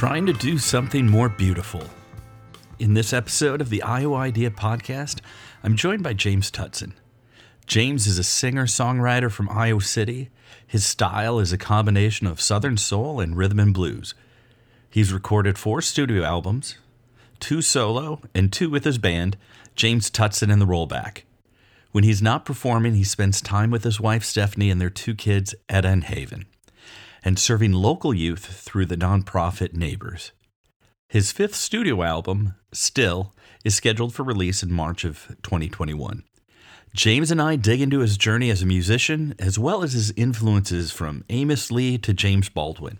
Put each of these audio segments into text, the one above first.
Trying to do something more beautiful. In this episode of the Iowa Idea Podcast, I'm joined by James Tutson. James is a singer songwriter from Iowa City. His style is a combination of Southern soul and rhythm and blues. He's recorded four studio albums, two solo, and two with his band, James Tutson and the Rollback. When he's not performing, he spends time with his wife Stephanie and their two kids, Etta and Haven, and serving local youth through the nonprofit Neighbors. His fifth studio album, Still, is scheduled for release in March of 2021. James and I dig into his journey as a musician, as well as his influences from Amos Lee to James Baldwin.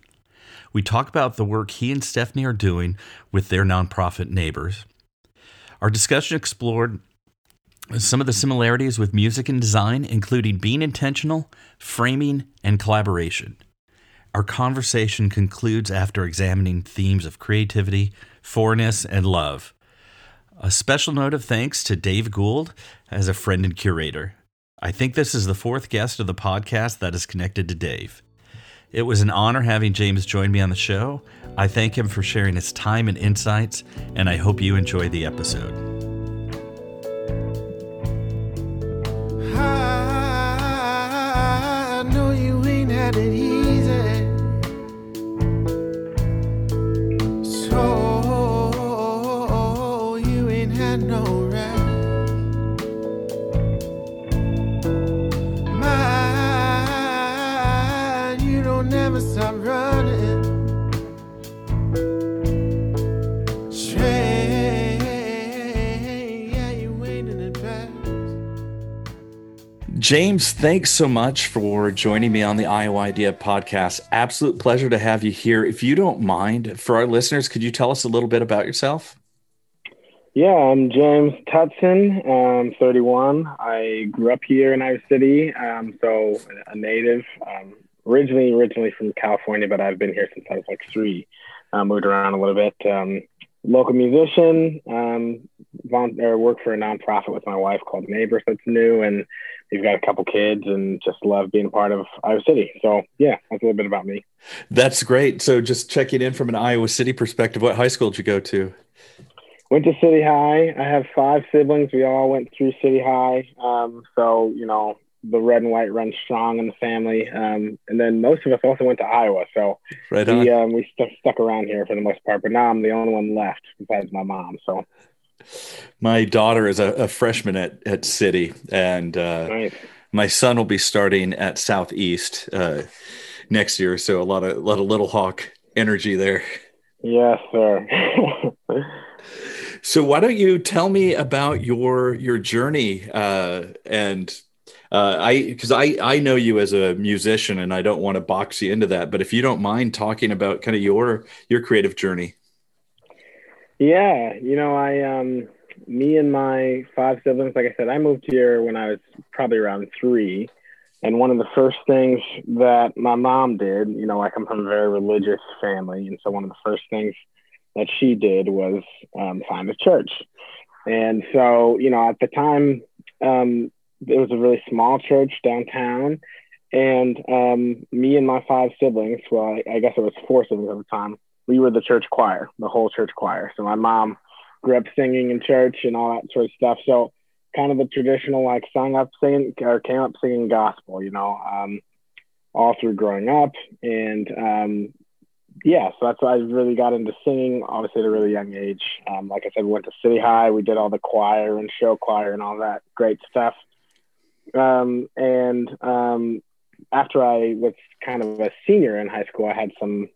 We talk about the work he and Stephanie are doing with their nonprofit neighbors. Our discussion explored some of the similarities with music and design, including being intentional, framing, and collaboration. Our conversation concludes after examining themes of creativity, fore-ness, and love. A special note of thanks to Dave Gould as a friend and curator. I think this is the fourth guest of the podcast that is connected to Dave. It was an honor having James join me on the show. I thank him for sharing his time and insights, and I hope you enjoy the episode. James, thanks so much for joining me on the Iowa Idea podcast. Absolute pleasure to have you here. If you don't mind, for our listeners, could you tell us a little bit about yourself? Yeah, I'm James Tutson. I'm 31. I grew up here in Iowa City, um, so a native. Um, originally, originally from California, but I've been here since I was like three. Uh, moved around a little bit. Um, local musician. Um, volunteer, work for a nonprofit with my wife called Neighbors. That's new, and we've got a couple kids, and just love being a part of Iowa City. So yeah, that's a little bit about me. That's great. So, just checking in from an Iowa City perspective, what high school did you go to? Went to City High. I have five siblings. We all went through City High. Um, so, you know, the red and white runs strong in the family. Um, and then most of us also went to Iowa. So Right we, um, we stuck, stuck around here for the most part. But now I'm the only one left besides my mom. So My daughter is a, a freshman at, at City, and uh, my son will be starting at Southeast uh, next year. So, a lot of, a lot of Little Hawk energy there. Yes, sir. So why don't you tell me about your your journey uh, and uh, I because I I know you as a musician and I don't want to box you into that, but if you don't mind talking about kind of your your creative journey. Yeah, you know, I um me and my five siblings, like I said, I moved here when I was probably around three. And one of the first things that my mom did, you know, I come from a very religious family, and so one of the first things that she did was um, find a church. And so, you know, at the time, um, it was a really small church downtown, and um, me and my five siblings, well, I, I guess it was four siblings at the time, we were the church choir, the whole church choir. So my mom grew up singing in church and all that sort of stuff. So kind of the traditional like sung up singing or came up singing gospel, you know, um, all through growing up. And um, yeah, so that's why I really got into singing, obviously at a really young age. Um, like I said, we went to City High, we did all the choir and show choir and all that great stuff. Um, and um, after I was kind of a senior in high school, I had some,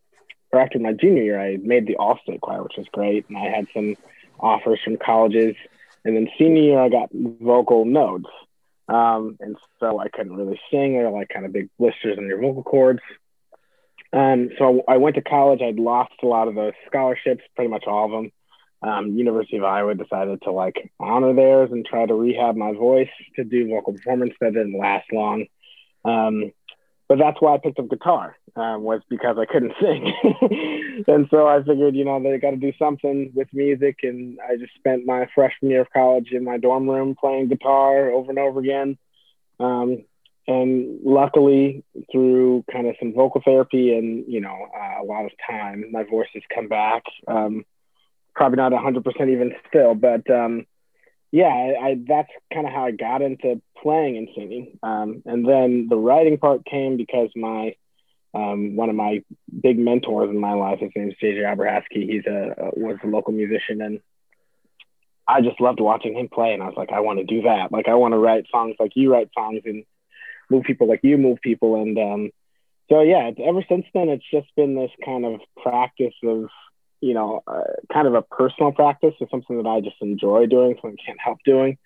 or after my junior year, I made the All State Choir, which was great. And I had some offers from colleges. And then senior year, I got vocal nodes. Um, and so I couldn't really sing. They're like kind of big blisters on your vocal cords. Um, so I went to college. I'd lost a lot of those scholarships, pretty much all of them. Um, University of Iowa decided to like honor theirs and try to rehab my voice to do vocal performance. That didn't last long. Um, but that's why I picked up guitar um, was because I couldn't sing, and so I figured, you know, they got to do something with music, and I just spent my freshman year of college in my dorm room playing guitar over and over again. Um, and luckily, through kind of some vocal therapy and you know uh, a lot of time, my voice has come back. Um, probably not 100% even still, but um, yeah, I, I that's kind of how I got into playing and singing. Um, and then the writing part came because my um, one of my big mentors in my life, his name is JJ Abrahaski. He's a was a local musician, and I just loved watching him play. And I was like, I want to do that. Like, I want to write songs like you write songs and move people like you move people. And um, so, yeah, ever since then, it's just been this kind of practice of you know, uh, kind of a personal practice. It's something that I just enjoy doing, something I can't help doing.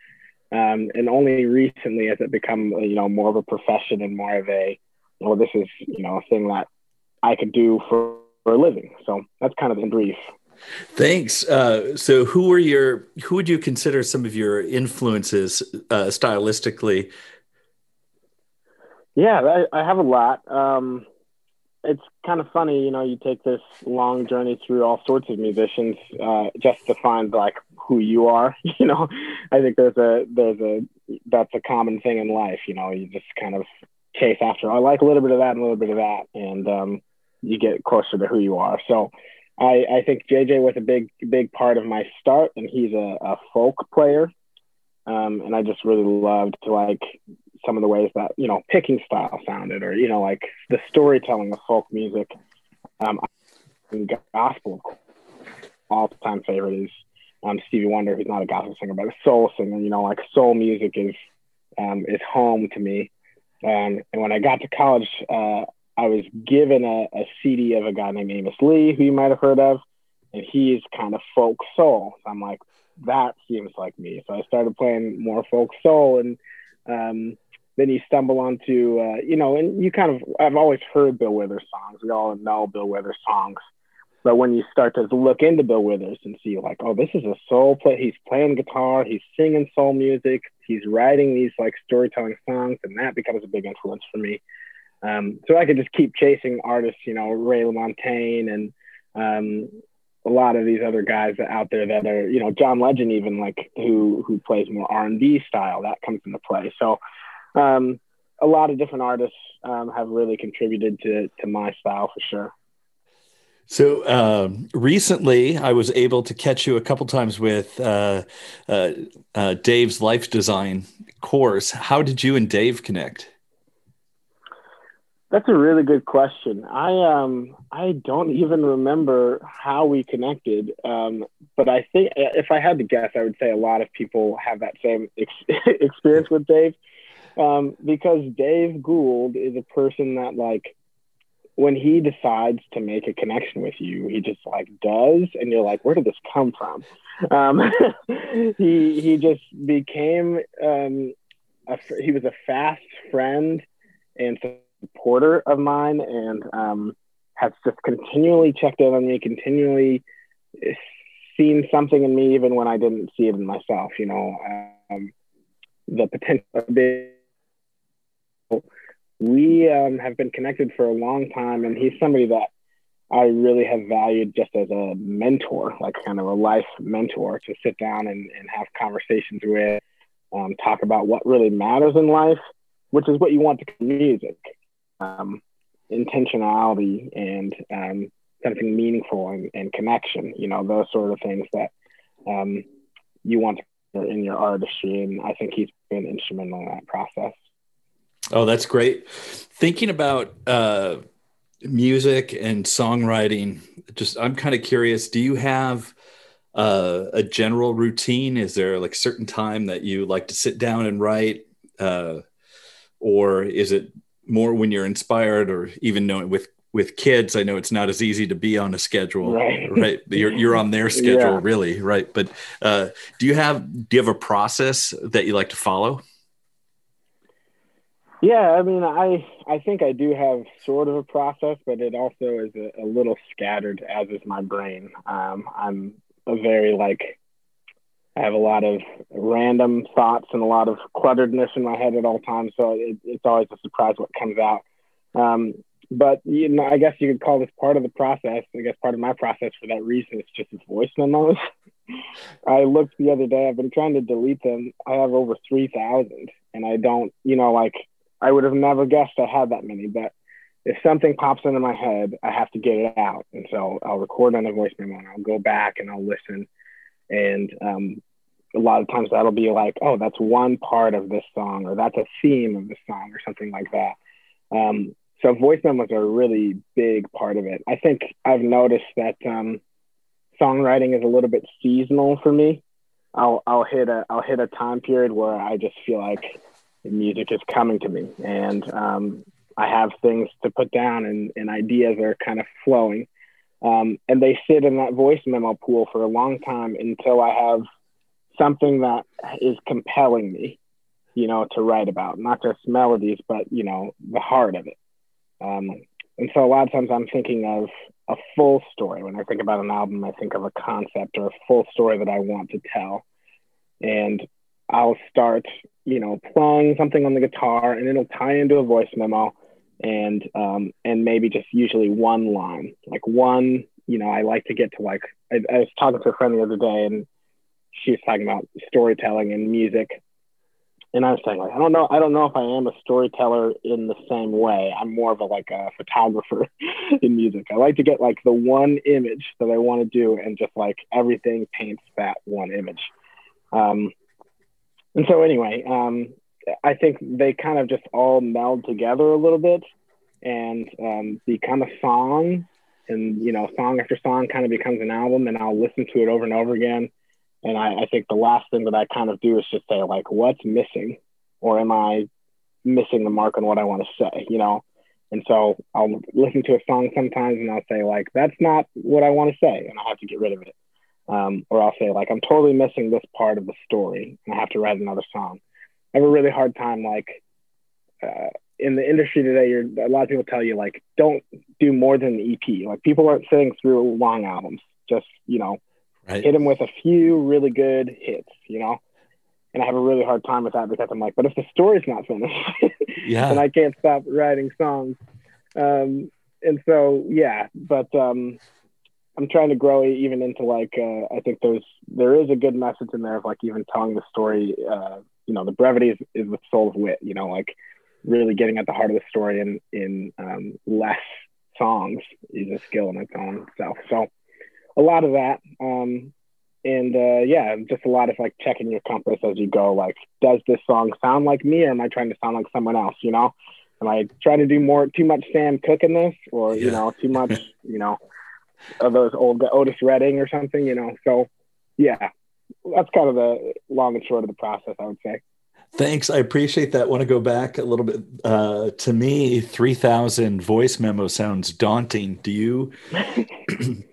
Um, and only recently has it become, you know, more of a profession and more of a, well, this is, you know, a thing that I could do for, for a living. So that's kind of in brief. Thanks. Uh, so, who were your? Who would you consider some of your influences uh, stylistically? Yeah, I, I have a lot. Um, it's kind of funny, you know, you take this long journey through all sorts of musicians uh, just to find like who you are. You know, I think there's a there's a that's a common thing in life. You know, you just kind of chase after. I like a little bit of that and a little bit of that, and um, you get closer to who you are. So. I, I think JJ was a big, big part of my start, and he's a, a folk player. Um, and I just really loved like some of the ways that you know picking style sounded, or you know like the storytelling of folk music. Um, gospel, all time favorite is um, Stevie Wonder, who's not a gospel singer but a soul singer. You know, like soul music is um, is home to me. Um, and when I got to college, uh, I was given a, a CD of a guy named Amos Lee, who you might have heard of, and he's kind of folk soul. So I'm like, that seems like me. So I started playing more folk soul, and um, then you stumble onto uh, you know and you kind of i've always heard bill withers songs we all know bill withers songs but when you start to look into bill withers and see like oh this is a soul play he's playing guitar he's singing soul music he's writing these like storytelling songs and that becomes a big influence for me um, so i could just keep chasing artists you know ray lamontagne and um, a lot of these other guys out there that are you know john legend even like who who plays more r&b style that comes into play so um, a lot of different artists um, have really contributed to to my style for sure. So um, recently, I was able to catch you a couple times with uh, uh, uh, Dave's life design course. How did you and Dave connect? That's a really good question. I um I don't even remember how we connected, um, but I think if I had to guess, I would say a lot of people have that same ex- experience with Dave um, because Dave Gould is a person that like when he decides to make a connection with you, he just like does, and you're like, where did this come from? Um, he he just became um, a, he was a fast friend and supporter of mine, and um, has just continually checked in on me, continually seen something in me, even when I didn't see it in myself. You know, um, the potential of being we um, have been connected for a long time, and he's somebody that I really have valued just as a mentor, like kind of a life mentor to sit down and, and have conversations with, um, talk about what really matters in life, which is what you want to music, um, intentionality and um, something meaningful and, and, connection, you know, those sort of things that um, you want in your artistry. And I think he's been instrumental in that process. Oh, that's great. Thinking about uh, music and songwriting, just I'm kind of curious. Do you have uh, a general routine? Is there like a certain time that you like to sit down and write, uh, or is it more when you're inspired, or even knowing with with kids? I know it's not as easy to be on a schedule, right? right? You're you're on their schedule, yeah. really, right? But uh, do you have do you have a process that you like to follow? Yeah, I mean, I I think I do have sort of a process, but it also is a, a little scattered, as is my brain. Um, I'm a very like I have a lot of random thoughts and a lot of clutteredness in my head at all times, so it, it's always a surprise what comes out. Um, but you know, I guess you could call this part of the process. I guess part of my process for that reason is just voice memos. I looked the other day. I've been trying to delete them. I have over three thousand, and I don't. You know, like I would have never guessed I had that many. But if something pops into my head, I have to get it out, and so I'll record on a voice memo, and I'll go back and I'll listen. And um, a lot of times that'll be like, oh, that's one part of this song, or that's a theme of the song, or something like that. Um, so voice memos are a really big part of it. I think I've noticed that um, songwriting is a little bit seasonal for me. I'll I'll hit a I'll hit a time period where I just feel like music is coming to me, and um, I have things to put down, and, and ideas are kind of flowing, um, and they sit in that voice memo pool for a long time until I have something that is compelling me, you know, to write about, not just melodies, but you know, the heart of it. Um, and so a lot of times I'm thinking of a full story. When I think about an album, I think of a concept or a full story that I want to tell. And I'll start, you know, playing something on the guitar and it'll tie into a voice memo and um, and maybe just usually one line, like one, you know, I like to get to like I, I was talking to a friend the other day and she was talking about storytelling and music and I was saying like I don't know I don't know if I am a storyteller in the same way. I'm more of a like a photographer in music. I like to get like the one image that I want to do and just like everything paints that one image. Um, and so anyway, um, I think they kind of just all meld together a little bit and um, become a song. And you know, song after song kind of becomes an album, and I'll listen to it over and over again and I, I think the last thing that I kind of do is just say like, what's missing, or am I missing the mark on what I want to say, you know? And so I'll listen to a song sometimes and I'll say like, that's not what I want to say, and I have to get rid of it. Um, or I'll say like, I'm totally missing this part of the story, and I have to write another song. I have a really hard time like. Uh, in the industry today, you're, a lot of people tell you like, don't do more than the EP. Like people aren't sitting through long albums. Just you know, right. hit them with a few really good hits, you know? And I have a really hard time with that because I'm like, but if the story's not finished, yeah, and I can't stop writing songs. Um, and so, yeah, but um, I'm trying to grow even into like, uh, I think there's, there is a good message in there of like even telling the story, uh, you know, the brevity is, is the soul of wit, you know, like really getting at the heart of the story in, in um, less songs is a skill in its own self. So, a lot of that. Um, and uh, yeah, just a lot of like checking your compass as you go. Like, does this song sound like me, or am I trying to sound like someone else? You know, am I trying to do more too much Sam Cooke in this, or yeah. you know, too much, you know, of those old Otis Redding or something? You know, so yeah, that's kind of the long and short of the process, I would say. Thanks. I appreciate that. I Want to go back a little bit. Uh, to me, 3,000 voice memo sounds daunting. Do you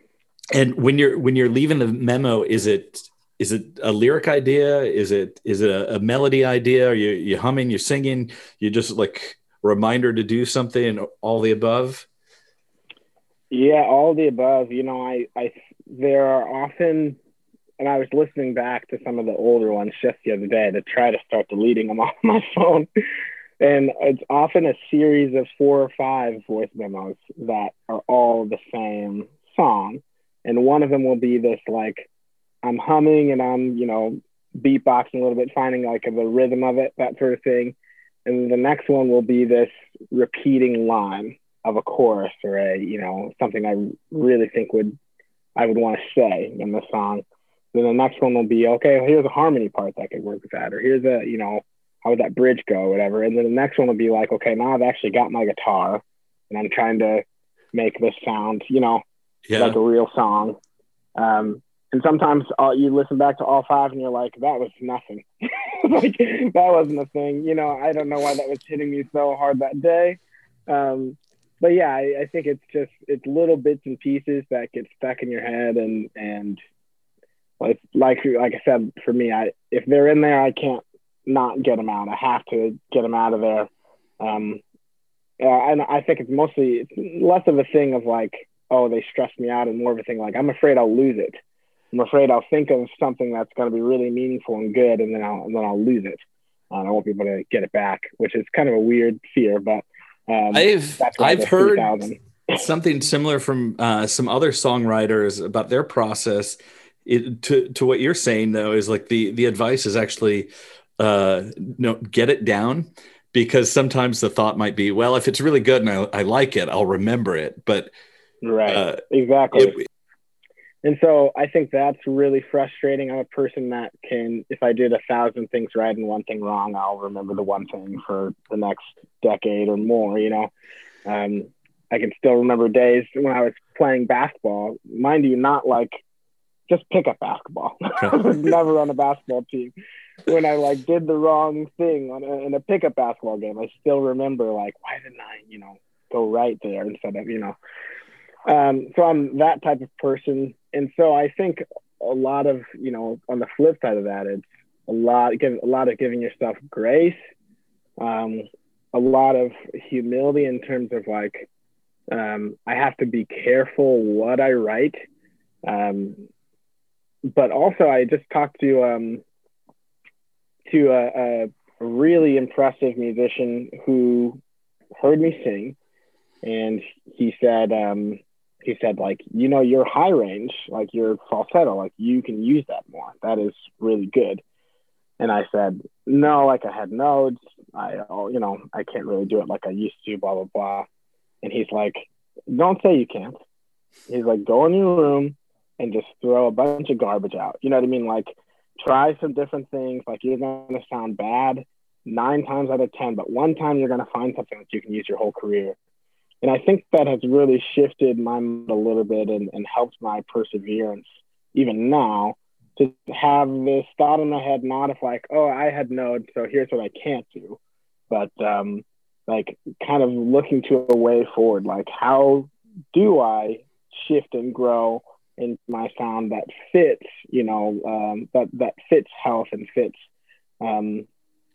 and when you're when you're leaving the memo is it is it a lyric idea is it is it a, a melody idea are you you humming you're singing you just like reminder to do something all the above yeah all the above. You know i i there are often and i was listening back to some of the older ones just the other day to try to start deleting them off my phone. And it's often a series of four or five voice memos that are all the same song. And one of them will be this like I'm humming and I'm you know beatboxing a little bit, finding like the rhythm of it, that sort of thing. And the next one will be this repeating line of a chorus or a you know something I really think would I would want to say in the song. Then the next one will be okay. Here's a harmony part that could work with that, or here's a you know how would that bridge go, whatever. And then the next one will be like okay, now I've actually got my guitar and I'm trying to make this sound, you know, yeah. like a real song. Um, and sometimes uh, you listen back to all five and you're like, that was nothing. like that wasn't a thing. You know, I don't know why that was hitting me so hard that day. Um, but yeah, I, I, think it's just it's little bits and pieces that get stuck in your head and and like like like I said, for me, I if they're in there, I can't not get them out. I have to get them out of there. Um, and I think it's mostly it's less of a thing of like, oh, they stressed me out, and more of a thing like I'm afraid I'll lose it. I'm afraid I'll think of something that's going to be really meaningful and good, and then I'll and then I'll lose it. Uh, I won't be able to get it back, which is kind of a weird fear. But um, I've I've heard something similar from uh, some other songwriters about their process. It, to to what you're saying though is like the the advice is actually uh no get it down because sometimes the thought might be well if it's really good and I, I like it I'll remember it. But right. uh, exactly. it, and so I think that's really frustrating. I'm a person that can, if I did a thousand things right and one thing wrong, I'll remember the one thing for the next decade or more. You know, um, I can still remember days when I was playing basketball. Mind you, not like just pick up basketball. I was never on a basketball team. When I like did the wrong thing on a, in a pickup basketball game, I still remember like, why didn't I, you know, go right there instead of, you know. Um, so I'm that type of person. And so I think a lot of you know on the flip side of that, it's a lot give a lot of giving yourself grace, um, a lot of humility in terms of like um, I have to be careful what I write, um, but also I just talked to um, to a, a really impressive musician who heard me sing, and he said um, he said like you know your high range like your falsetto like you can use that more. That is really good. And i said no like i had nodes i oh, you know i can't really do it like i used to blah blah blah. And he's like don't say you can't. He's like go in your room and just throw a bunch of garbage out. You know what i mean? Like try some different things. Like you're going to sound bad nine times out of ten but one time you're going to find something that you can use your whole career and I think that has really shifted my mind a little bit and, and helped my perseverance even now to have this thought in my head, not of like, oh, I had nodes, so here's what I can't do, but um, like kind of looking to a way forward, like how do I shift and grow in my sound that fits, you know, um, that that fits health and fits um,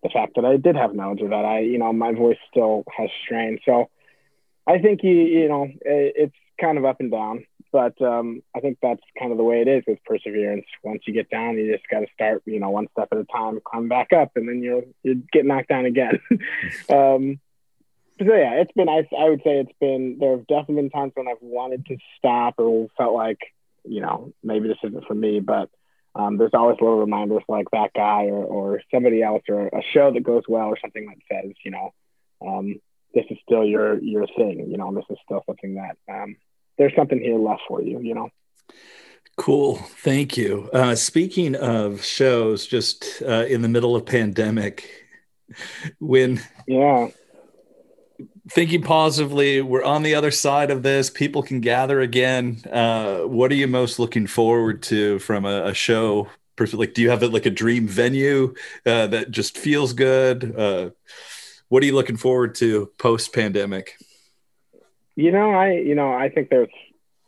the fact that I did have nodes or that I, you know, my voice still has strain. So I think you you know it's kind of up and down, but um, I think that's kind of the way it is with perseverance. Once you get down, you just got to start you know one step at a time, climb back up, and then you'll you get knocked down again. um, so yeah, it's been I I would say it's been there have definitely been times when I've wanted to stop or felt like you know maybe this isn't for me, but um, there's always little reminders like that guy or, or somebody else or a show that goes well or something that says, you know, um, this is still your your thing you know this is still something that um, there's something here left for you you know? Cool. Thank you. Uh, speaking of shows just uh, in the middle of pandemic when yeah. thinking positively we're on the other side of this people can gather again uh, what are you most looking forward to from a, a show like do you have like a dream venue uh, that just feels good? Uh, what are you looking forward to post pandemic? You know, I you know I think there's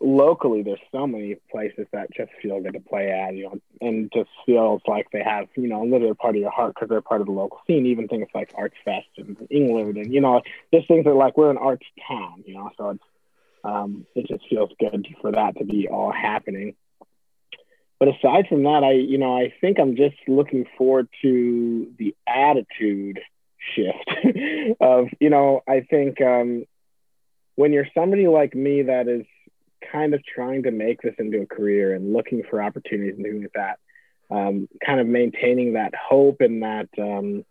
locally there's so many places that just feel good to play at, you know, and just feels like they have you know a part of your heart because they're part of the local scene. Even things like Arts Fest in Englert, and you know, just things that like we're an arts town, you know, so it's um, it just feels good for that to be all happening. But aside from that, I you know I think I'm just looking forward to the attitude shift of you know i think um, when you're somebody like me that is kind of trying to make this into a career and looking for opportunities and doing that um, kind of maintaining that hope and that um,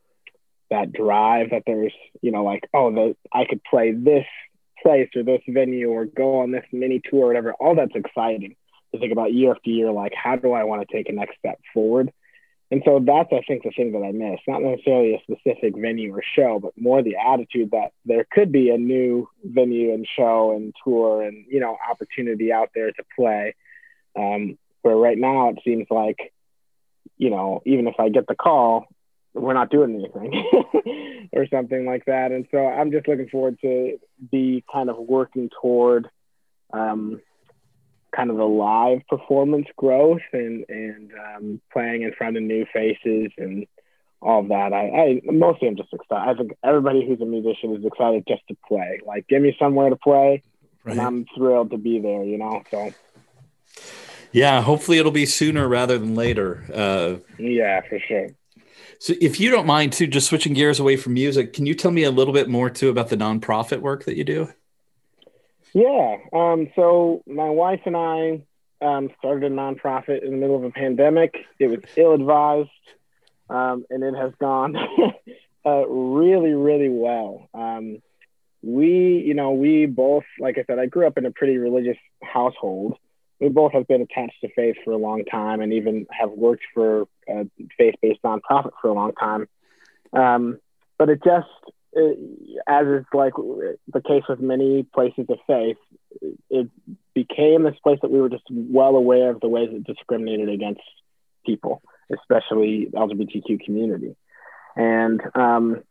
that drive that there's you know like oh the, i could play this place or this venue or go on this mini tour or whatever all that's exciting to think about year after year like how do i want to take a next step forward and so that's, I think, the thing that I miss. Not necessarily a specific venue or show, but more the attitude that there could be a new venue and show and tour and, you know, opportunity out there to play. Um, where right now it seems like, you know, even if I get the call, we're not doing anything or something like that. And so I'm just looking forward to be kind of working toward um, kind of the live performance growth and and um, playing in front of new faces and all of that. I, I mostly I'm just excited. I think everybody who's a musician is excited just to play. Like, give me somewhere to play, right. and I'm thrilled to be there. You know, so. Yeah, hopefully it'll be sooner rather than later. Uh, yeah, for sure. So, if you don't mind, too, just switching gears away from music, can you tell me a little bit more too about the nonprofit work that you do? Yeah. Um, so my wife and I um, started a nonprofit in the middle of a pandemic. It was ill advised um, and it has gone uh, really, really well. Um, we, you know, we both, like I said, I grew up in a pretty religious household. We both have been attached to faith for a long time, and even have worked for a faith-based nonprofit for a long time. Um, but it just, as is like the case with many places of faith, it became this place that we were just well aware of the ways it discriminated against people especially LGBTQ community. And um,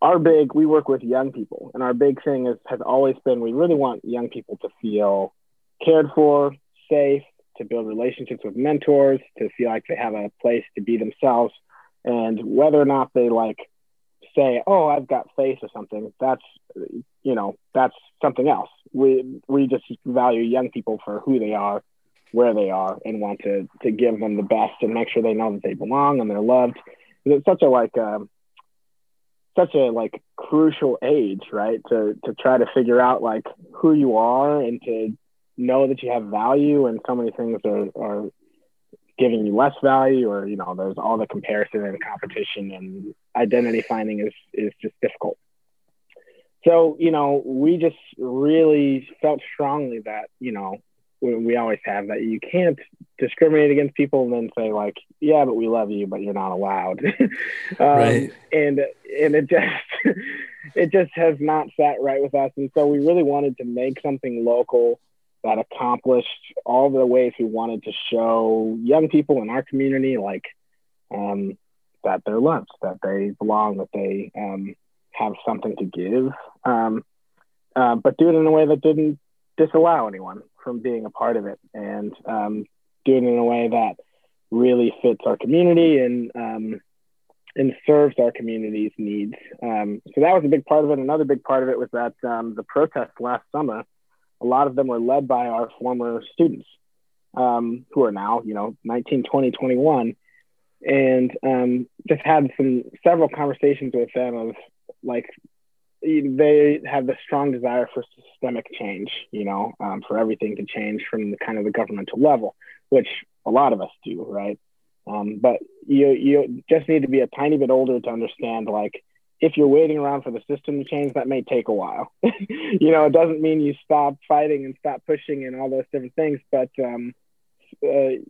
our big, we work with young people, and our big thing is has always been we really want young people to feel cared for, safe, to build relationships with mentors, to feel like they have a place to be themselves, and whether or not they like say, "Oh, I've got faith" or something, that's you know that's something else. We we just value young people for who they are where they are and want to to give them the best and make sure they know that they belong and they're loved. It's such a like um, such a like crucial age, right? To to try to figure out like who you are and to know that you have value and so many things are, are giving you less value or you know there's all the comparison and competition and identity finding is is just difficult. So you know we just really felt strongly that you know we always have that you can't discriminate against people and then say like yeah but we love you but you're not allowed. Um, right. and and it just it just has not sat right with us. And so we really wanted to make something local that accomplished all the ways we wanted to show young people in our community like um, that they're loved that they belong that they um, have something to give um, uh, but do it in a way that didn't disallow anyone from being a part of it and um, doing it in a way that really fits our community and um, and serves our community's needs. Um, so that was a big part of it. Another big part of it was that um, the protests last summer, a lot of them were led by our former students who are now, you know, 19, 20, 21. And um, just had some several conversations with them of like they have the strong desire for systemic change, you know, um, for everything to change from the kind of the governmental level, which a lot of us do, right? Um, but you you just need to be a tiny bit older to understand, like, if you're waiting around for the system to change, that may take a while. you know, it doesn't mean you stop fighting and stop pushing and all those different things, but um, uh,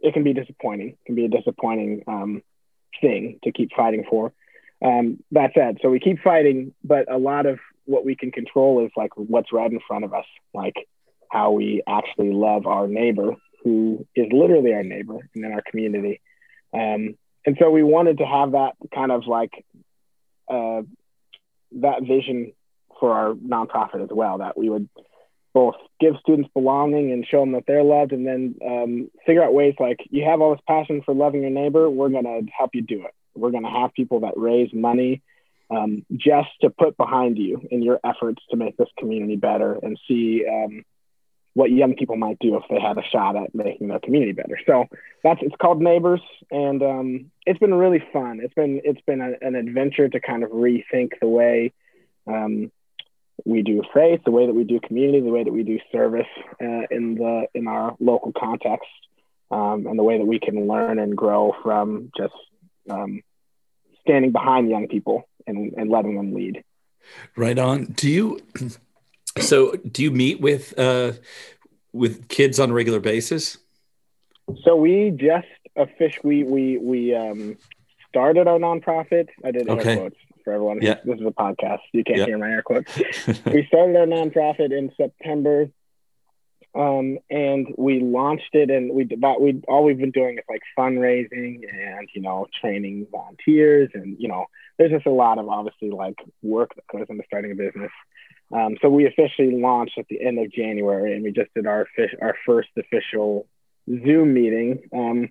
it can be disappointing. It can be a disappointing um, thing to keep fighting for. Um, that said, so we keep fighting, but a lot of what we can control is like what's right in front of us, like how we actually love our neighbor, who is literally our neighbor and in our community. Um, and so we wanted to have that kind of like uh, that vision for our nonprofit as well, that we would both give students belonging and show them that they're loved, and then um, figure out ways like you have all this passion for loving your neighbor, we're going to help you do it. We're going to have people that raise money um, just to put behind you in your efforts to make this community better and see um, what young people might do if they had a shot at making their community better. So that's it's called Neighbors, and um, it's been really fun. It's been it's been a, an adventure to kind of rethink the way um, we do faith, the way that we do community, the way that we do service uh, in the in our local context, um, and the way that we can learn and grow from just um, standing behind young people and, and letting them lead. Right on. Do you? So, do you meet with uh, with kids on a regular basis? So we just officially we we we um, started our nonprofit. I did air okay. quotes for everyone. Yeah. This is a podcast. You can't yeah. hear my air quotes. we started our nonprofit in September um, and we launched it, and we about we all we've been doing is like fundraising and you know training volunteers, and you know there's just a lot of obviously like work that goes into starting a business. Um, so we officially launched at the end of January, and we just did our our first official Zoom meeting um,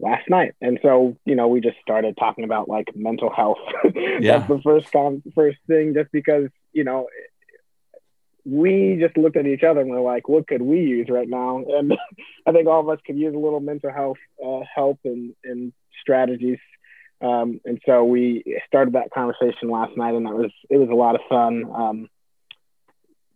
last night. And so, you know, we just started talking about like mental health. Yeah. That's the first com- first thing, just because, you know, we just looked at each other and we're like, what could we use right now? And I think all of us could use a little mental health uh, help and, and strategies. Um, and so we started that conversation last night and that was, it was a lot of fun. Um,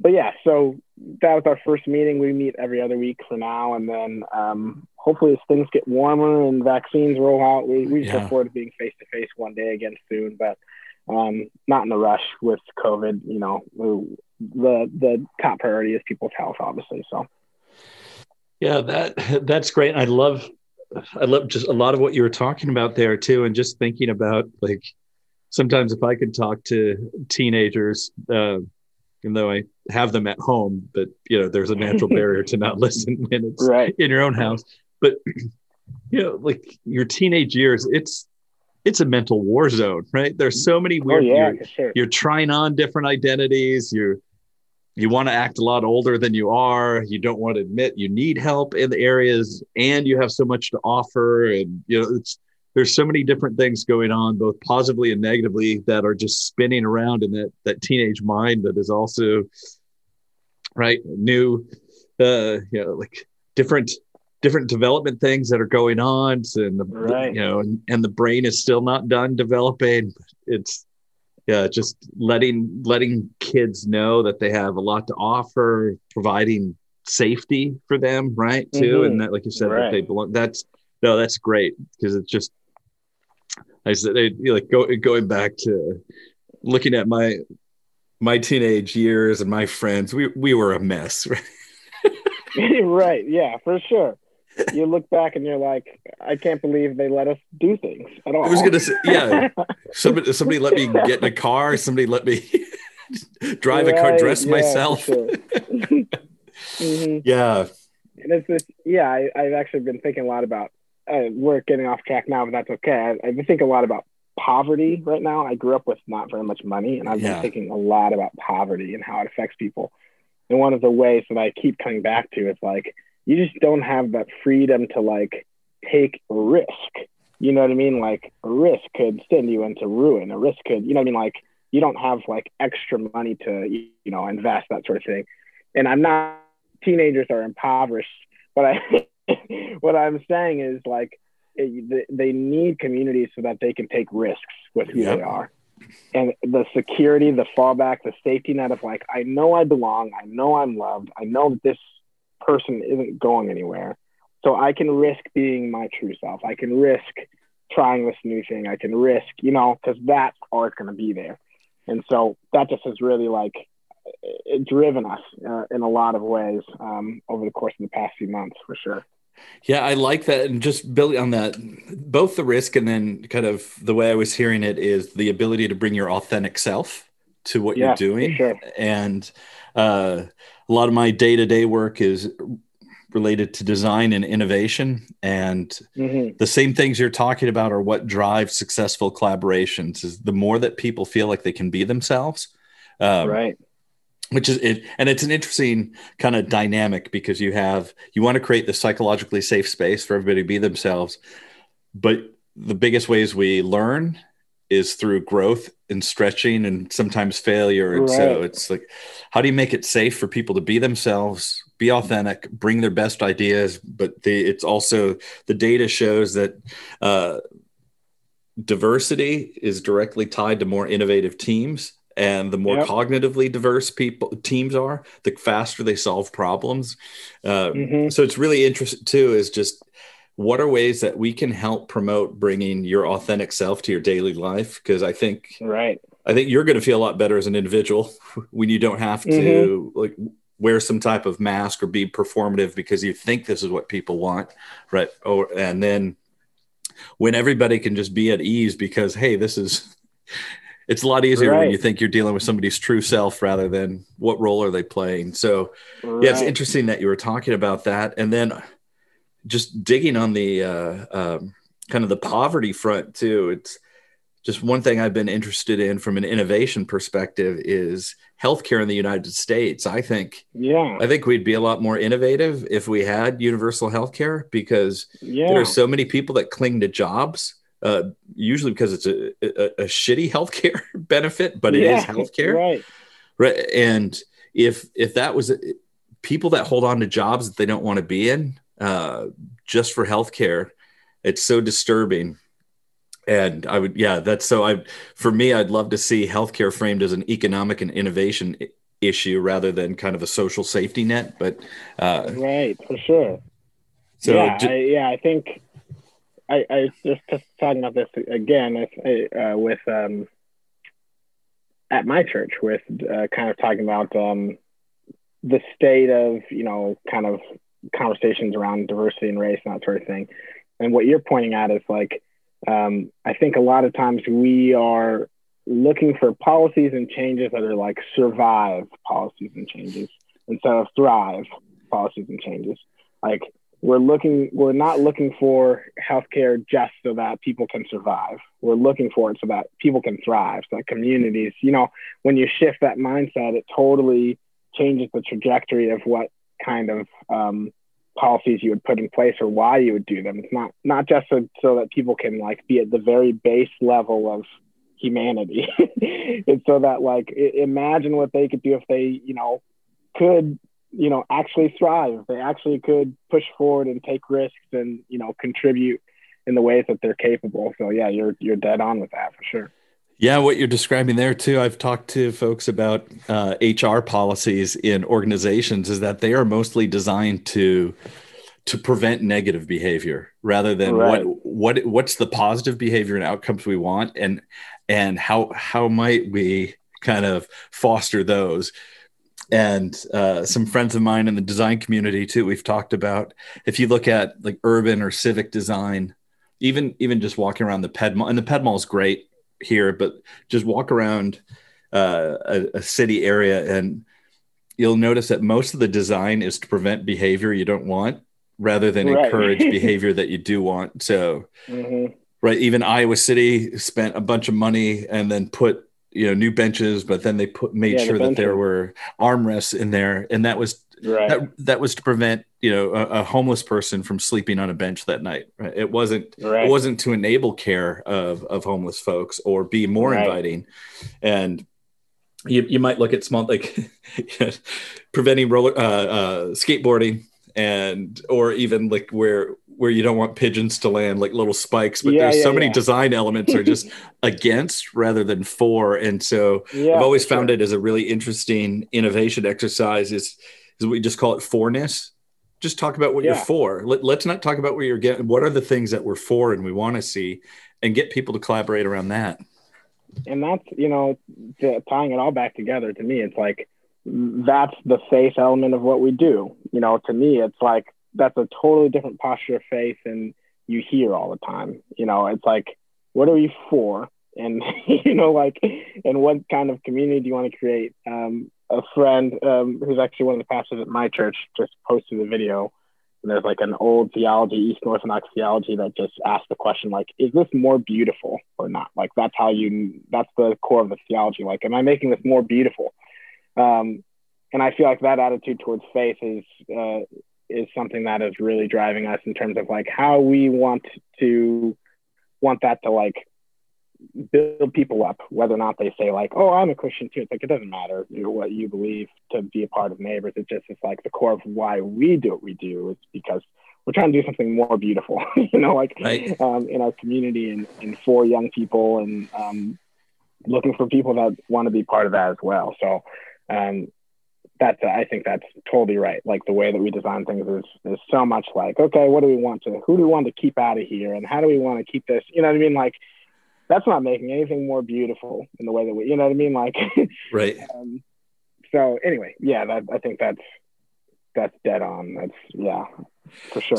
but yeah, so that was our first meeting. We meet every other week for now. And then um, hopefully as things get warmer and vaccines roll out, we, we Yeah. look forward to being face to face one day again soon, but um, not in a rush with COVID, you know, the, the top priority is people's health, obviously. So Yeah, that that's great. I love I love just a lot of what you were talking about there too, and just thinking about like sometimes if I could talk to teenagers, uh, even though I have them at home, but you know, there's a natural barrier to not listen when it's right. in your own house. But you know, like your teenage years, it's it's a mental war zone, right? There's so many Oh weird. yeah, you're- sure. you're trying on different identities you you want to act a lot older than you are you don't want to admit you need help in the areas and you have so much to offer and you know it's there's so many different things going on both positively and negatively that are just spinning around in that that teenage mind that is also right new uh you know like different different development things that are going on and the, Right. you know and, and the brain is still not done developing it's yeah just letting letting kids know that they have a lot to offer providing safety for them right too Mhm. and that like you said that they belong that's no that's great because it's just i said it, like go, going back to looking at my my teenage years and my friends we we were a mess right right. Yeah, for sure. You look back and you're like, I can't believe they let us do things at all. i was gonna say yeah somebody somebody let me get in a car somebody let me drive a car Right, dress yeah, myself sure. Mhm. yeah And it's just, yeah, I, I've actually been thinking a lot about, uh, we're getting off track now, but that's okay. I, I've been thinking a lot about poverty right now. I grew up with not very much money, and I've Yeah. been thinking a lot about poverty and how it affects people. And one of the ways that I keep coming back to is like, you just don't have that freedom to like take a risk. You know what I mean? Like a risk could send you into ruin. A risk could, you know what I mean? Like you don't have like extra money to, you know, invest that sort of thing. And I'm not, teenagers are impoverished, but I, what I'm saying is like it, they need communities so that they can take risks with who Yep. they are. And the security, the fallback, the safety net of like, I know I belong, I know I'm loved, I know that this person isn't going anywhere. So I can risk being my true self. I can risk trying this new thing. I can risk, you know, because that's always going to be there. And so that just has really like it driven us uh, in a lot of ways um, over the course of the past few months, for sure. Yeah, I like that. And just building on that, both the risk and then kind of the way I was hearing it is the ability to bring your authentic self to what Yeah, you're doing. sure. And uh, a lot of my day to day work is related to design and innovation. And hmm the same things you're talking about are what drive successful collaborations is the more that people feel like they can be themselves. Um, right. which is it and it's an interesting kind of dynamic because you have you want to create the psychologically safe space for everybody to be themselves but the biggest ways we learn is through growth and stretching and sometimes failure. And so it's like how do you make it safe for people to be themselves be authentic bring their best ideas? But the, it's also the data shows that uh, diversity is directly tied to more innovative teams. And the more Yep. cognitively diverse people teams are the faster they solve problems. Uh, Mhm. so it's really interesting too is just what are ways that we can help promote bringing your authentic self to your daily life? Because i think Right. i think you're going to feel a lot better as an individual when you don't have to mm-hmm. like wear some type of mask or be performative because you think this is what people want right? Or and then when everybody can just be at ease because hey this is it's a lot easier when you think you're dealing with somebody's true self rather than what role are they playing? So yeah it's interesting that you were talking about that. And then just digging on the uh, um, kind of the poverty front too it's just one thing I've been interested in from an innovation perspective is healthcare in the United States. I think, yeah, I think we'd be a lot more innovative if we had universal healthcare because yeah. there are so many people that cling to jobs. Uh, usually because it's a, a, a shitty healthcare benefit, but it yeah, is healthcare, right? Right. And if if that was people that hold on to jobs that they don't want to be in, uh, just for healthcare, it's so disturbing. And i would yeah that's so i for me i'd love to see healthcare framed as an economic and innovation issue rather than kind of a social safety net but uh right for sure. So yeah I, yeah I think i i just, just talking about this again uh, with um at my church with uh, kind of talking about um the state of you know kind of conversations around diversity and race and that sort of thing and what you're pointing at is like um, I think a lot of times we are looking for policies and changes that are like survive policies and changes instead of thrive policies and changes. Like we're looking, we're not looking for healthcare just so that people can survive. We're looking for it so that people can thrive, so that communities, you know, when you shift that mindset, it totally changes the trajectory of what kind of um, policies you would put in place or why you would do them. It's not not just so, so that people can like be at the very base level of humanity. it's so that like imagine what they could do if they, you know, could, you know, actually thrive. If they actually could push forward and take risks and, you know, contribute in the ways that they're capable. So yeah, you're you're dead on with that for sure. Yeah, what you're describing there too. I've talked to folks about uh, HR policies in organizations. Is that they are mostly designed to to prevent negative behavior rather than right. what what what's the positive behavior and outcomes we want, and and how how might we kind of foster those. And uh, some friends of mine in the design community too. We've talked about if you look at like urban or civic design, even even just walking around the Ped Mall, and the Ped Mall is great here, but just walk around uh, a, a city area and you'll notice that most of the design is to prevent behavior you don't want rather than right. encourage behavior that you do want. So, mm-hmm. right, even Iowa City spent a bunch of money and then put you know new benches, but then they put made yeah, sure the that there were armrests in there, and that was right. that that was to prevent you know a, a, homeless person from sleeping on a bench that night right? it wasn't right. it wasn't to enable care of of homeless folks or be more right. inviting and you, you might look at small like preventing roller uh, uh, skateboarding and or even like where where you don't want pigeons to land like little spikes but yeah, there's yeah, so many design elements are just against rather than for and so i've always found sure. it as a really interesting innovation exercise is is we just call it fore-ness. Just talk about what yeah. you're for. Let, let's not talk about what you're getting. What are the things that we're for and we want to see, and get people to collaborate around that. And that's you know to, tying it all back together. To me, it's like that's the faith element of what we do. You know, to me, it's like that's a totally different posture of faith than you hear all the time. You know, it's like what are we for? And you know, like, and what kind of community do you want to create? Um, a friend um, who's actually one of the pastors at my church just posted a video. And there's like an old theology, Eastern Orthodox theology, that just asked the question, like, is this more beautiful or not? Like, that's how you, that's the core of the theology. Like, am I making this more beautiful? Um, and I feel like that attitude towards faith is, uh, is something that is really driving us in terms of like how we want to want that to like build people up, whether or not they say like, "Oh, I'm a Christian too." It's like it doesn't matter you know, what you believe to be a part of neighbors. It just it's like the core of why we do what we do is because we're trying to do something more beautiful, you know, like right. um, in our community and, and for young people and um, looking for people that want to be part of that as well. So um, that's I think that's totally right. Like the way that we design things is is so much like, okay, what do we want to who do we want to keep out of here and how do we want to keep this? You know what I mean? Like that's not making anything more beautiful in the way that we, you know what I mean? Like, right. um, so anyway, yeah, that, I think that's, that's dead on. That's yeah, for sure.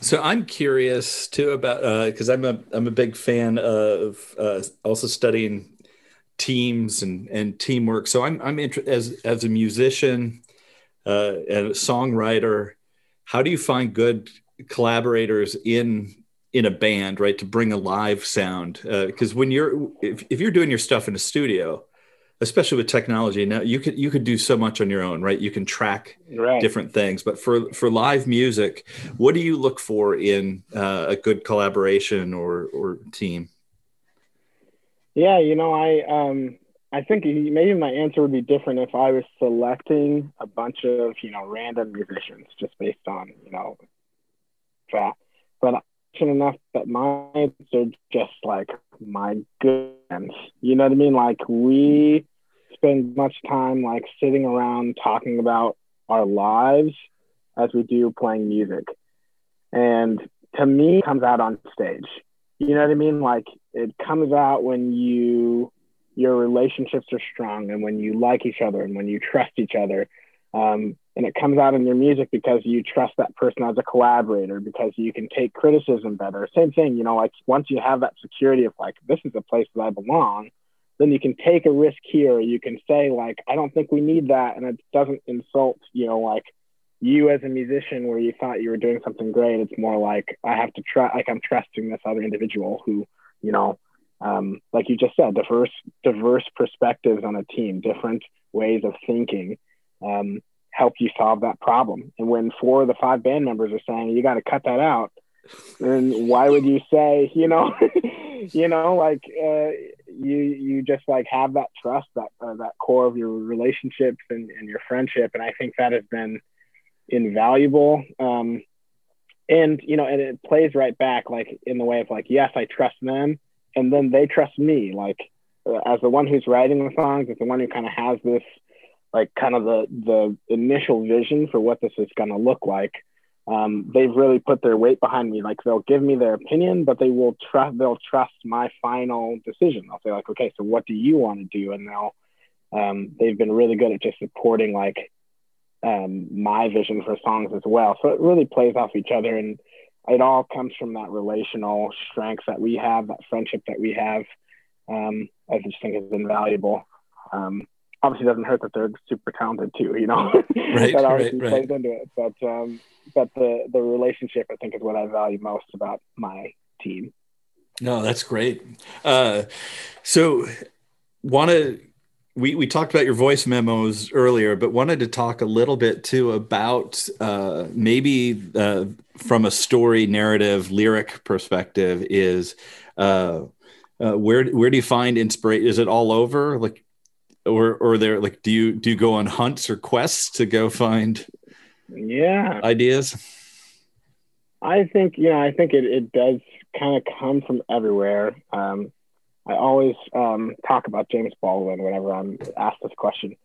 So I'm curious too about, uh, cause I'm a, I'm a big fan of, uh, also studying teams and, and teamwork. So I'm, I'm interested as, as a musician, uh, and a songwriter, how do you find good collaborators in in a band, right? To bring a live sound, because uh, when you're if, if you're doing your stuff in a studio, especially with technology now, you could you could do so much on your own, right? You can track right. different things, but for for live music, what do you look for in uh, a good collaboration or or team? Yeah, you know, I um I think maybe my answer would be different if I was selecting a bunch of you know random musicians just based on you know that. But enough that mine are just like my goodness. You know what I mean? Like we spend much time like sitting around talking about our lives as we do playing music. And to me, comes out on stage. You know what I mean? Like it comes out when you your relationships are strong and when you like each other and when you trust each other. Um, and it comes out in your music because you trust that person as a collaborator because you can take criticism better same thing you know like once you have that security of like this is a place that i belong then you can take a risk here you can say like i don't think we need that and it doesn't insult you know like you as a musician where you thought you were doing something great it's more like i have to try like i'm trusting this other individual who you know um, like you just said diverse diverse perspectives on a team different ways of thinking um, help you solve that problem. And when four of the five band members are saying you got to cut that out, then why would you say, you know, you know, like uh, you you just like have that trust, that uh, that core of your relationships and, and your friendship, and I think that has been invaluable. Um, and you know, and it plays right back, like in the way of like, yes, I trust them, and then they trust me, like uh, as the one who's writing the songs, as the one who kind of has this like kind of the the initial vision for what this is going to look like um, they've really put their weight behind me. Like they'll give me their opinion but they will trust they'll trust my final decision. They'll say like okay so what do you want to do? And they'll um, they've been really good at just supporting like um, my vision for songs as well so it really plays off each other and it all comes from that relational strength that we have that friendship that we have um, i just think is invaluable um, obviously doesn't hurt that they're super talented too, you know. Right, that obviously right, plays into it. But um, but the the relationship I think is what I value most about my team. No, that's great. Uh, so want to we, we talked about your voice memos earlier, but wanted to talk a little bit too about uh, maybe uh, from a story narrative lyric perspective is uh, uh, where where do you find inspiration? Is it all over? Like or or there like do you do you go on hunts or quests to go find yeah ideas i think you know i think it, it does kind of come from everywhere um, i always um, talk about james baldwin whenever i'm asked this question.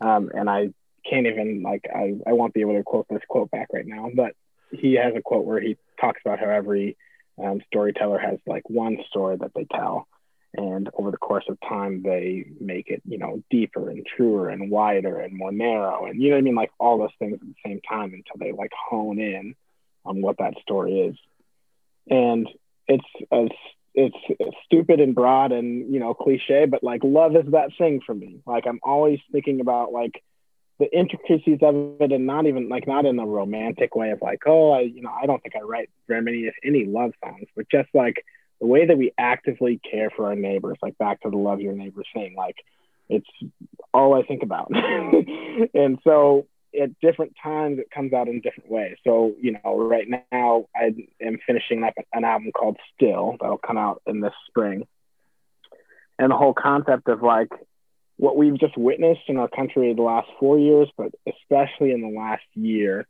Um, and i can't even like I, I won't be able to quote this quote back right now but he has a quote where he talks about how every um, storyteller has like one story that they tell. And over the course of time they make it you know deeper and truer and wider and more narrow and you know what i mean? Like all those things at the same time until they like hone in on what that story is. And it's as it's, stupid and broad and you know cliche but like love is that thing for me like i'm always thinking about like the intricacies of it and not even like not in a romantic way of like oh i you know i don't think i write very many if any love songs but just like the way that we actively care for our neighbors, like back to the love your neighbor thing, like it's all I think about. and so at different times it comes out in different ways. So, you know, right now I am finishing up an album called Still that'll come out in this spring. And the whole concept of like what we've just witnessed in our country the last four years, but especially in the last year,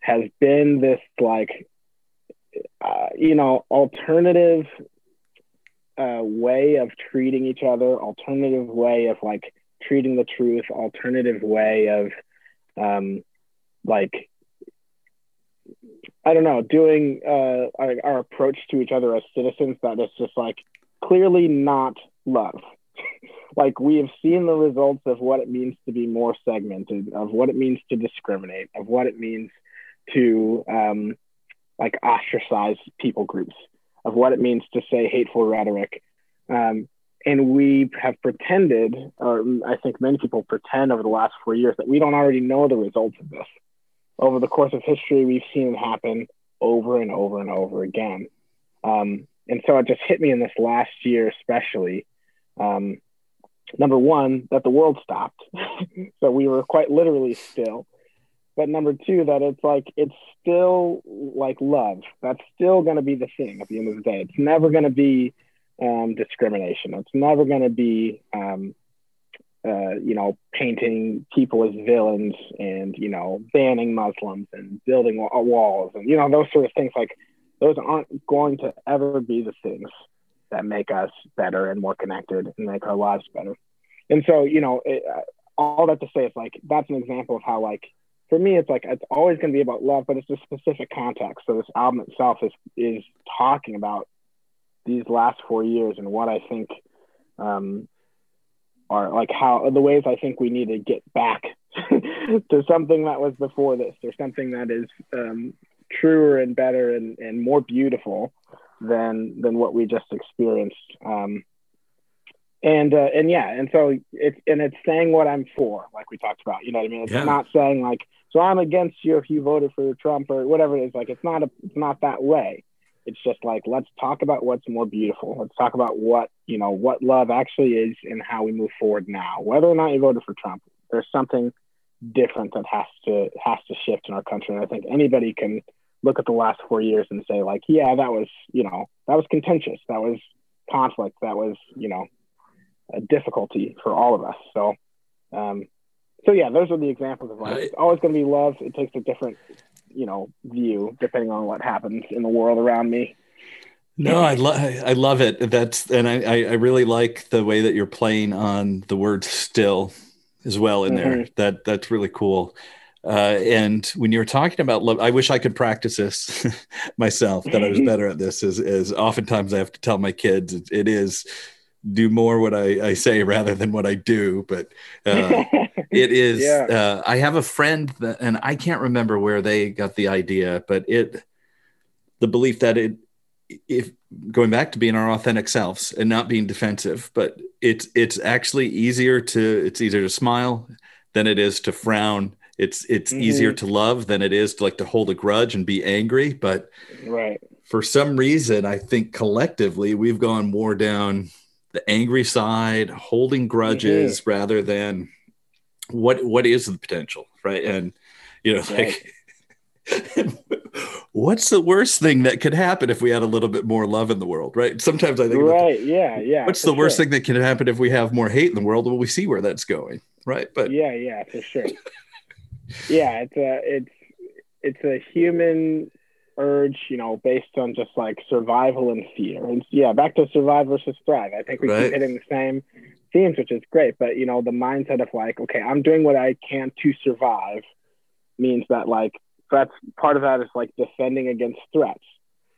has been this like uh, you know, alternative uh, way of treating each other, alternative way of like treating the truth, alternative way of um, like I don't know, doing uh, our, our approach to each other as citizens that is just like clearly not love. like we have seen the results of what it means to be more segmented, of what it means to discriminate, of what it means to um, like ostracize people groups of what it means to say hateful rhetoric. Um, and we have pretended, or I think many people pretend over the last four years, that we don't already know the results of this. Over the course of history, we've seen it happen over and over and over again. Um, and so it just hit me in this last year, especially. Um, number one, that the world stopped. so we were quite literally still. But number two, that it's like, it's still like love. That's still going to be the thing at the end of the day. It's never going to be um, discrimination. It's never going to be, um, uh, you know, painting people as villains and, you know, banning Muslims and building walls and, you know, those sort of things. Like, those aren't going to ever be the things that make us better and more connected and make our lives better. And so, you know, it, uh, all that to say is like, that's an example of how, like, for me, it's like, it's always going to be about love, but it's a specific context. So this album itself is, is talking about these last four years and what I think um, are like how the ways I think we need to get back to something that was before this or something that is um, truer and better and, and more beautiful than than what we just experienced. Um, and uh, and yeah, and so it's and it's saying what I'm for, like we talked about. You know what I mean? It's yeah. not saying like so I'm against you if you voted for Trump or whatever it is. Like it's not a it's not that way. It's just like let's talk about what's more beautiful. Let's talk about what you know what love actually is and how we move forward now. Whether or not you voted for Trump, there's something different that has to has to shift in our country. And I think anybody can look at the last four years and say like, yeah, that was, you know, that was contentious. That was conflict. That was, you know, a difficulty for all of us. So, um, so yeah, those are the examples of like, it's always going to be love. It takes a different, you know, view depending on what happens in the world around me. No, I love I love it. That's and I I really like the way that you're playing on the word still as well in mm-hmm. there. That that's really cool. Uh, and when you're talking about love, I wish I could practice this myself. That I was better at this. Is is oftentimes I have to tell my kids it, it is do more what I, I, say rather than what I do. But uh, it is. Yeah. Uh, I have a friend that, and I can't remember where they got the idea, but it the belief that it if going back to being our authentic selves and not being defensive, but it's it's actually easier to it's easier to smile than it is to frown it's it's mm-hmm. easier to love than it is to like to hold a grudge and be angry but right for some reason i think collectively we've gone more down the angry side holding grudges mm-hmm. rather than what what is the potential right? And you know like what's the worst thing that could happen if we had a little bit more love in the world right? Sometimes i think right. The, yeah yeah what's the worst thing that can happen if we have more hate in the world? Well we see where that's going right? But yeah yeah for sure. Yeah, it's a it's it's a human urge, you know, based on just like survival and fear. And yeah, back to survive versus thrive. I think we right. keep hitting the same themes, which is great. But you know, the mindset of like, okay, I'm doing what I can to survive means that like that's part of that is like defending against threats.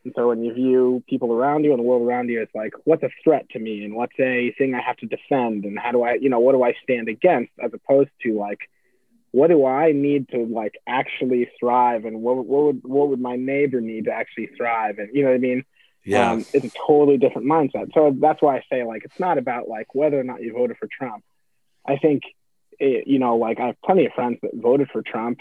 And so when you view people around you and the world around you, it's like, what's a threat to me and what's a thing I have to defend and how do I, you know, what do I stand against as opposed to like, what do I need to like actually thrive, and what what would what would my neighbor need to actually thrive, and you know what I mean? Yeah, um, it's a totally different mindset. So that's why I say like it's not about like whether or not you voted for Trump. I think it, you know like I have plenty of friends that voted for Trump,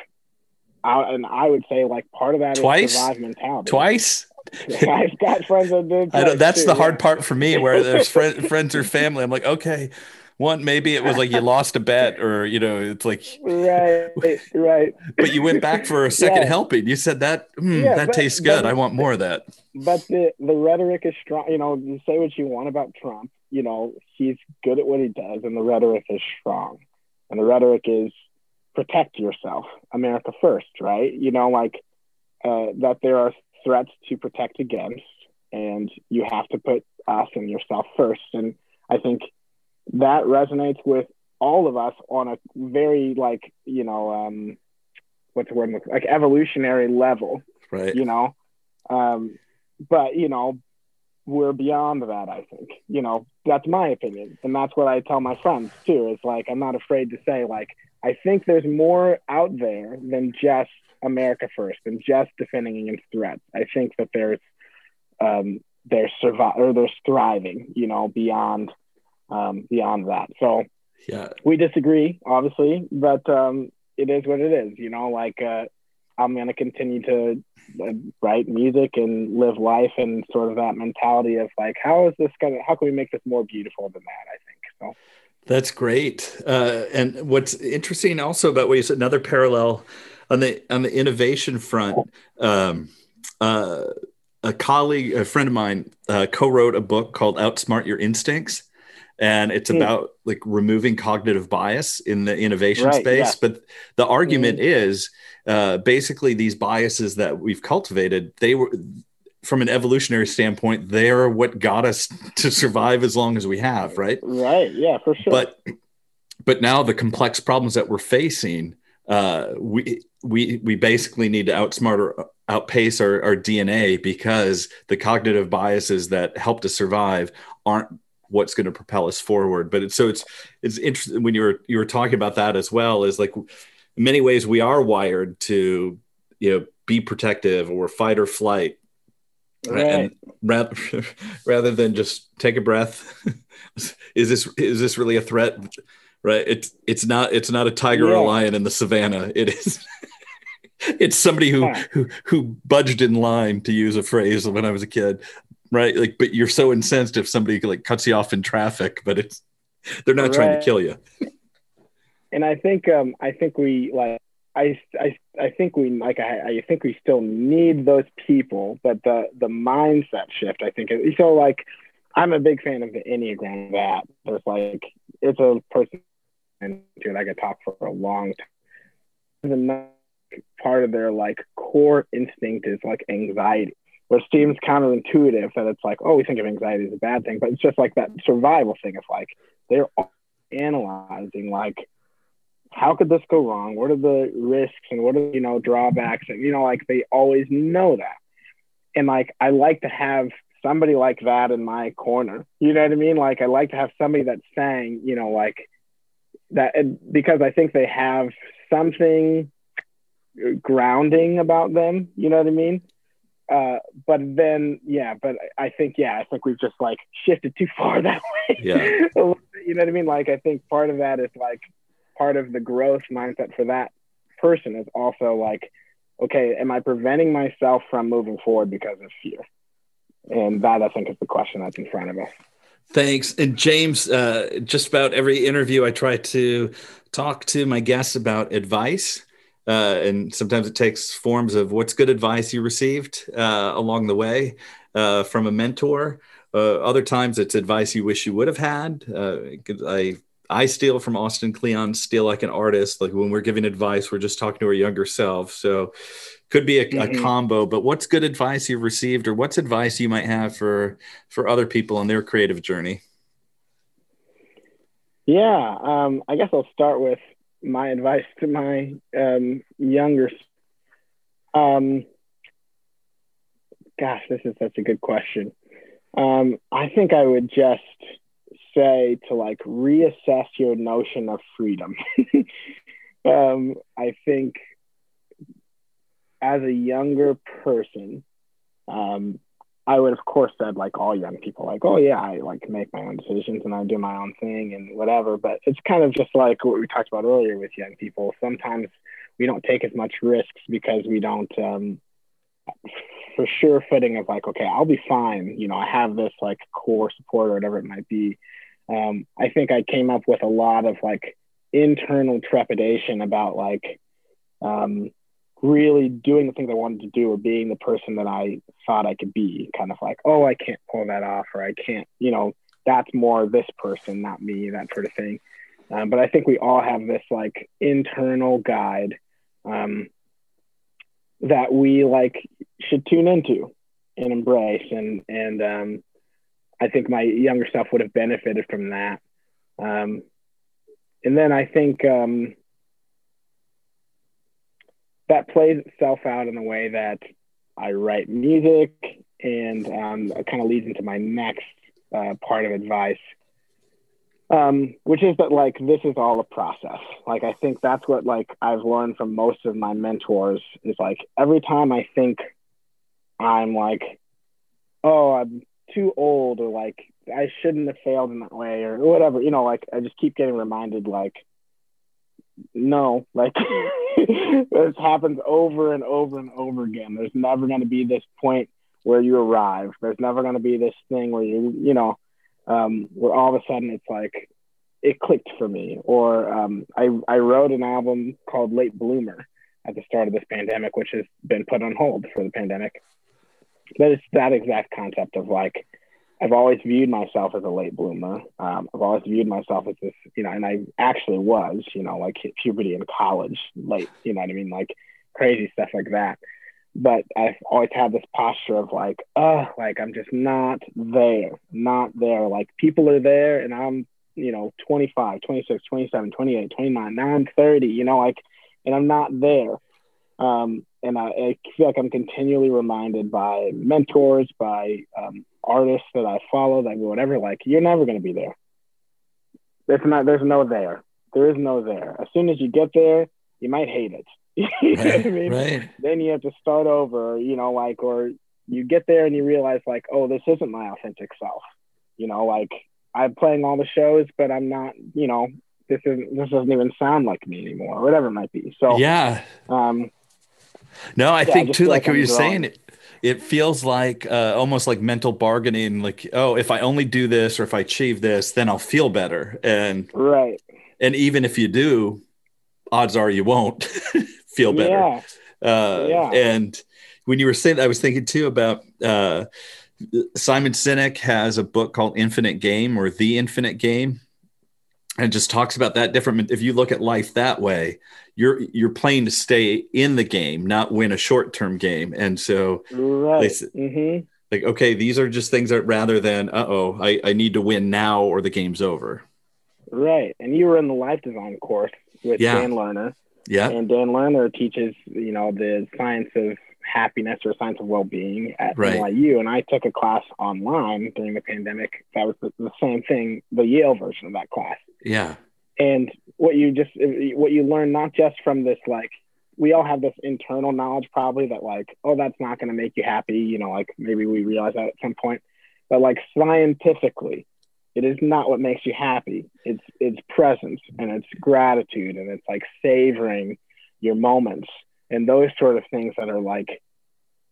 I, and I would say like part of that twice? is survive mentality. Twice. I've got friends that did. that's too, the hard part for me, where there's friend, friends or family. I'm like, okay, one maybe it was like you lost a bet or you know it's like right right. But you went back for a second yeah. helping. You said that mm, yeah, that but, tastes good. I want more of that. But the the rhetoric is strong you know you say what you want about trump you know he's good at what he does and the rhetoric is strong. And the rhetoric is protect yourself america first right? You know like uh, that there are threats to protect against and you have to put us and yourself first. And i think that resonates with all of us on a very like you know um what's the word like evolutionary level right. you know? Um but you know we're beyond that i think you know? That's my opinion and that's what i tell my friends too is like i'm not afraid to say like i think there's more out there than just america first and just defending against threats. I think that there's um there's survive or there's thriving you know beyond um, beyond that. So yeah, we disagree, obviously, but um, it is what it is. You know, like uh, I'm going to continue to write music and live life and sort of that mentality of like, how is this gonna? How can we make this more beautiful than that? I think so. That's great. Uh, and what's interesting also about what you said, another parallel on the on the innovation front. Um, uh, a colleague, a friend of mine, uh, co-wrote a book called "Outsmart Your Instincts," and it's mm. about like removing cognitive bias in the innovation right, space. Yeah. But the argument mm. is uh, basically these biases that we've cultivated. They were from an evolutionary standpoint, they are what got us to survive as long as we have, right? Right. Yeah, for sure. But but now the complex problems that we're facing, uh, we we we basically need to outsmart or outpace our, our DNA because the cognitive biases that helped us survive aren't what's going to propel us forward. But it's so it's it's interesting when you were you were talking about that as well. Is like in many ways we are wired to you know be protective or fight or flight Right. And rather, rather than just take a breath, is this is this really a threat? Right. It's it's not it's not a tiger yeah. or a lion in the savannah. It is it's somebody who who who budged in line to use a phrase when I was a kid. Right. Like, but you're so incensed if somebody like cuts you off in traffic, but it's they're not right. trying to kill you. And I think um I think we like I, I, I think we like I, I think we still need those people, but the the mindset shift I think is, so like I'm a big fan of the Enneagram that there's like it's a person and I could talk for a long time. The Part of their like core instinct is like anxiety, which seems counterintuitive that it's like oh we think of anxiety as a bad thing, but it's just like that survival thing. It's like they're analyzing like how could this go wrong? What are the risks and what are you know drawbacks? And you know, like they always know that. And like I like to have somebody like that in my corner. You know what I mean? Like I like to have somebody that's saying, you know, like that because I think they have something grounding about them. You know what I mean? Uh, but then, yeah, but I think, yeah, I think we've just like shifted too far that way. Yeah. you know what I mean? Like, I think part of that is like part of the growth mindset for that person is also like, okay, am I preventing myself from moving forward because of fear? And that I think is the question that's in front of us. Thanks. And James, uh, just about every interview, I try to talk to my guests about advice. Uh, and sometimes it takes forms of what's good advice you received uh, along the way uh, from a mentor. Uh, other times it's advice you wish you would have had. Uh, I I steal from Austin Kleon, steal like an artist. Like when we're giving advice, we're just talking to our younger self. So could be a, mm-hmm. a, combo. But what's good advice you've received, or what's advice you might have for for other people on their creative journey? Yeah, um, I guess I'll start with my advice to my um, younger. Um, gosh, this is such a good question. Um, I think I would just say to like reassess your notion of freedom. um, I think as a younger person, um, I would of course said like all young people, like, oh yeah, I like make my own decisions and I do my own thing and whatever. But it's kind of just like what we talked about earlier with young people. Sometimes we don't take as much risks because we don't um, for sure footing of like, okay, I'll be fine. You know, I have this like core support or whatever it might be um, I think I came up with a lot of like internal trepidation about like um, really doing the things I wanted to do or being the person that I thought I could be. Kind of like, oh, I can't pull that off, or I can't, you know, that's more this person, not me, that sort of thing. Um, but I think we all have this like internal guide um, that we like should tune into and embrace and and um, I think my younger self would have benefited from that. Um, and then I think um, that plays itself out in the way that I write music, and um, it kind of leads into my next uh, part of advice, um, which is that like this is all a process. Like I think that's what like I've learned from most of my mentors is like every time I think I'm like, oh, I'm too old or like I shouldn't have failed in that way or whatever. You know, like I just keep getting reminded like no, like this happens over and over and over again. There's never going to be this point where you arrive. There's never going to be this thing where you, you know, um, where all of a sudden it's like it clicked for me. Or um, I, I wrote an album called Late Bloomer at the start of this pandemic, which has been put on hold for the pandemic. But it's that exact concept of like, I've always viewed myself as a late bloomer. Um, I've always viewed myself as this, you know, and I actually was, you know, like puberty in college, late, you know what I mean? Like crazy stuff like that. But I've always had this posture of like, oh, like I'm just not there, not there. Like people are there and I'm, you know, 25, 26, 27, 28, 29, now I'm 30, you know, like, and I'm not there. Um, and I, I, feel like I'm continually reminded by mentors, by um, artists that I follow, that whatever, like you're never going to be there. There's not, there's no there. There is no there. As soon as you get there, you might hate it. you right, I mean? right. Then you have to start over, you know, like, or you get there and you realize, like, oh, this isn't my authentic self. You know, like I'm playing all the shows, but I'm not, you know, this isn't, this doesn't even sound like me anymore, whatever it might be. So, yeah. Um, no, I yeah, think I too, like, like what you're saying, it, it feels like uh, almost like mental bargaining. Like, oh, if I only do this or if I achieve this, then I'll feel better. And right. And even if you do, odds are you won't feel better. Yeah. Uh, yeah. And when you were saying that, I was thinking too about uh, Simon Sinek has a book called Infinite Game or The Infinite Game and just talks about that different if you look at life that way you're you're playing to stay in the game not win a short-term game and so right. mm-hmm. like okay these are just things that rather than uh-oh I, I need to win now or the game's over right and you were in the life design course with yeah. dan lerner yeah and dan lerner teaches you know the science of happiness or science of well-being at right. NYU, and I took a class online during the pandemic. That was the, the, same thing, the Yale version of that class. Yeah. And what you just what you learn not just from this like we all have this internal knowledge probably that like oh that's not going to make you happy you know like maybe we realize that at some point. But like scientifically it is not what makes you happy. It's it's presence and it's gratitude and it's like savoring your moments and those sort of things that are like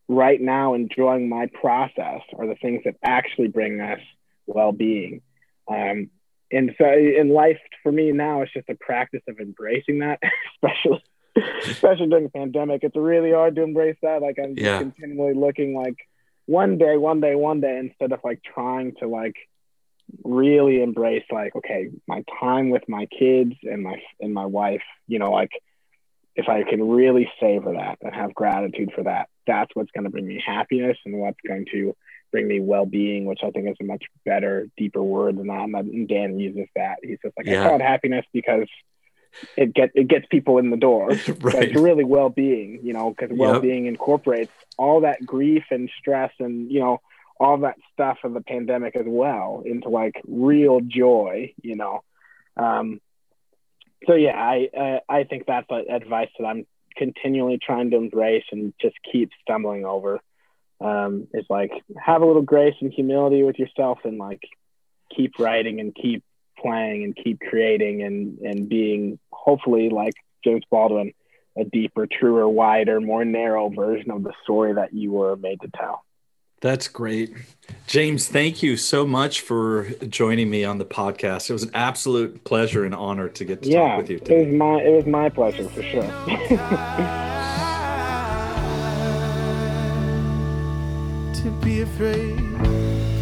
right now enjoying my process are the things that actually bring us well-being. Um, and so in life for me now it's just a practice of embracing that especially especially during the pandemic it's really hard to embrace that like i'm yeah. continually looking like one day one day one day instead of like trying to like really embrace like okay my time with my kids and my and my wife you know like if I can really savor that and have gratitude for that, that's what's going to bring me happiness and what's going to bring me well-being, which I think is a much better, deeper word than that. And Dan uses that. He's just like, yeah. I call it happiness because it get it gets people in the door. right. It's really well-being, you know, because well-being yep. incorporates all that grief and stress and you know all that stuff of the pandemic as well into like real joy, you know. Um, so yeah, I uh, I think that's advice that I'm continually trying to embrace and just keep stumbling over. Um, is like have a little grace and humility with yourself and like keep writing and keep playing and keep creating and and being hopefully like James Baldwin a deeper, truer, wider, more narrow version of the story that you were made to tell. That's great. James, thank you so much for joining me on the podcast. It was an absolute pleasure and honor to get to yeah, talk with you today. It was my it was my pleasure for sure. to be afraid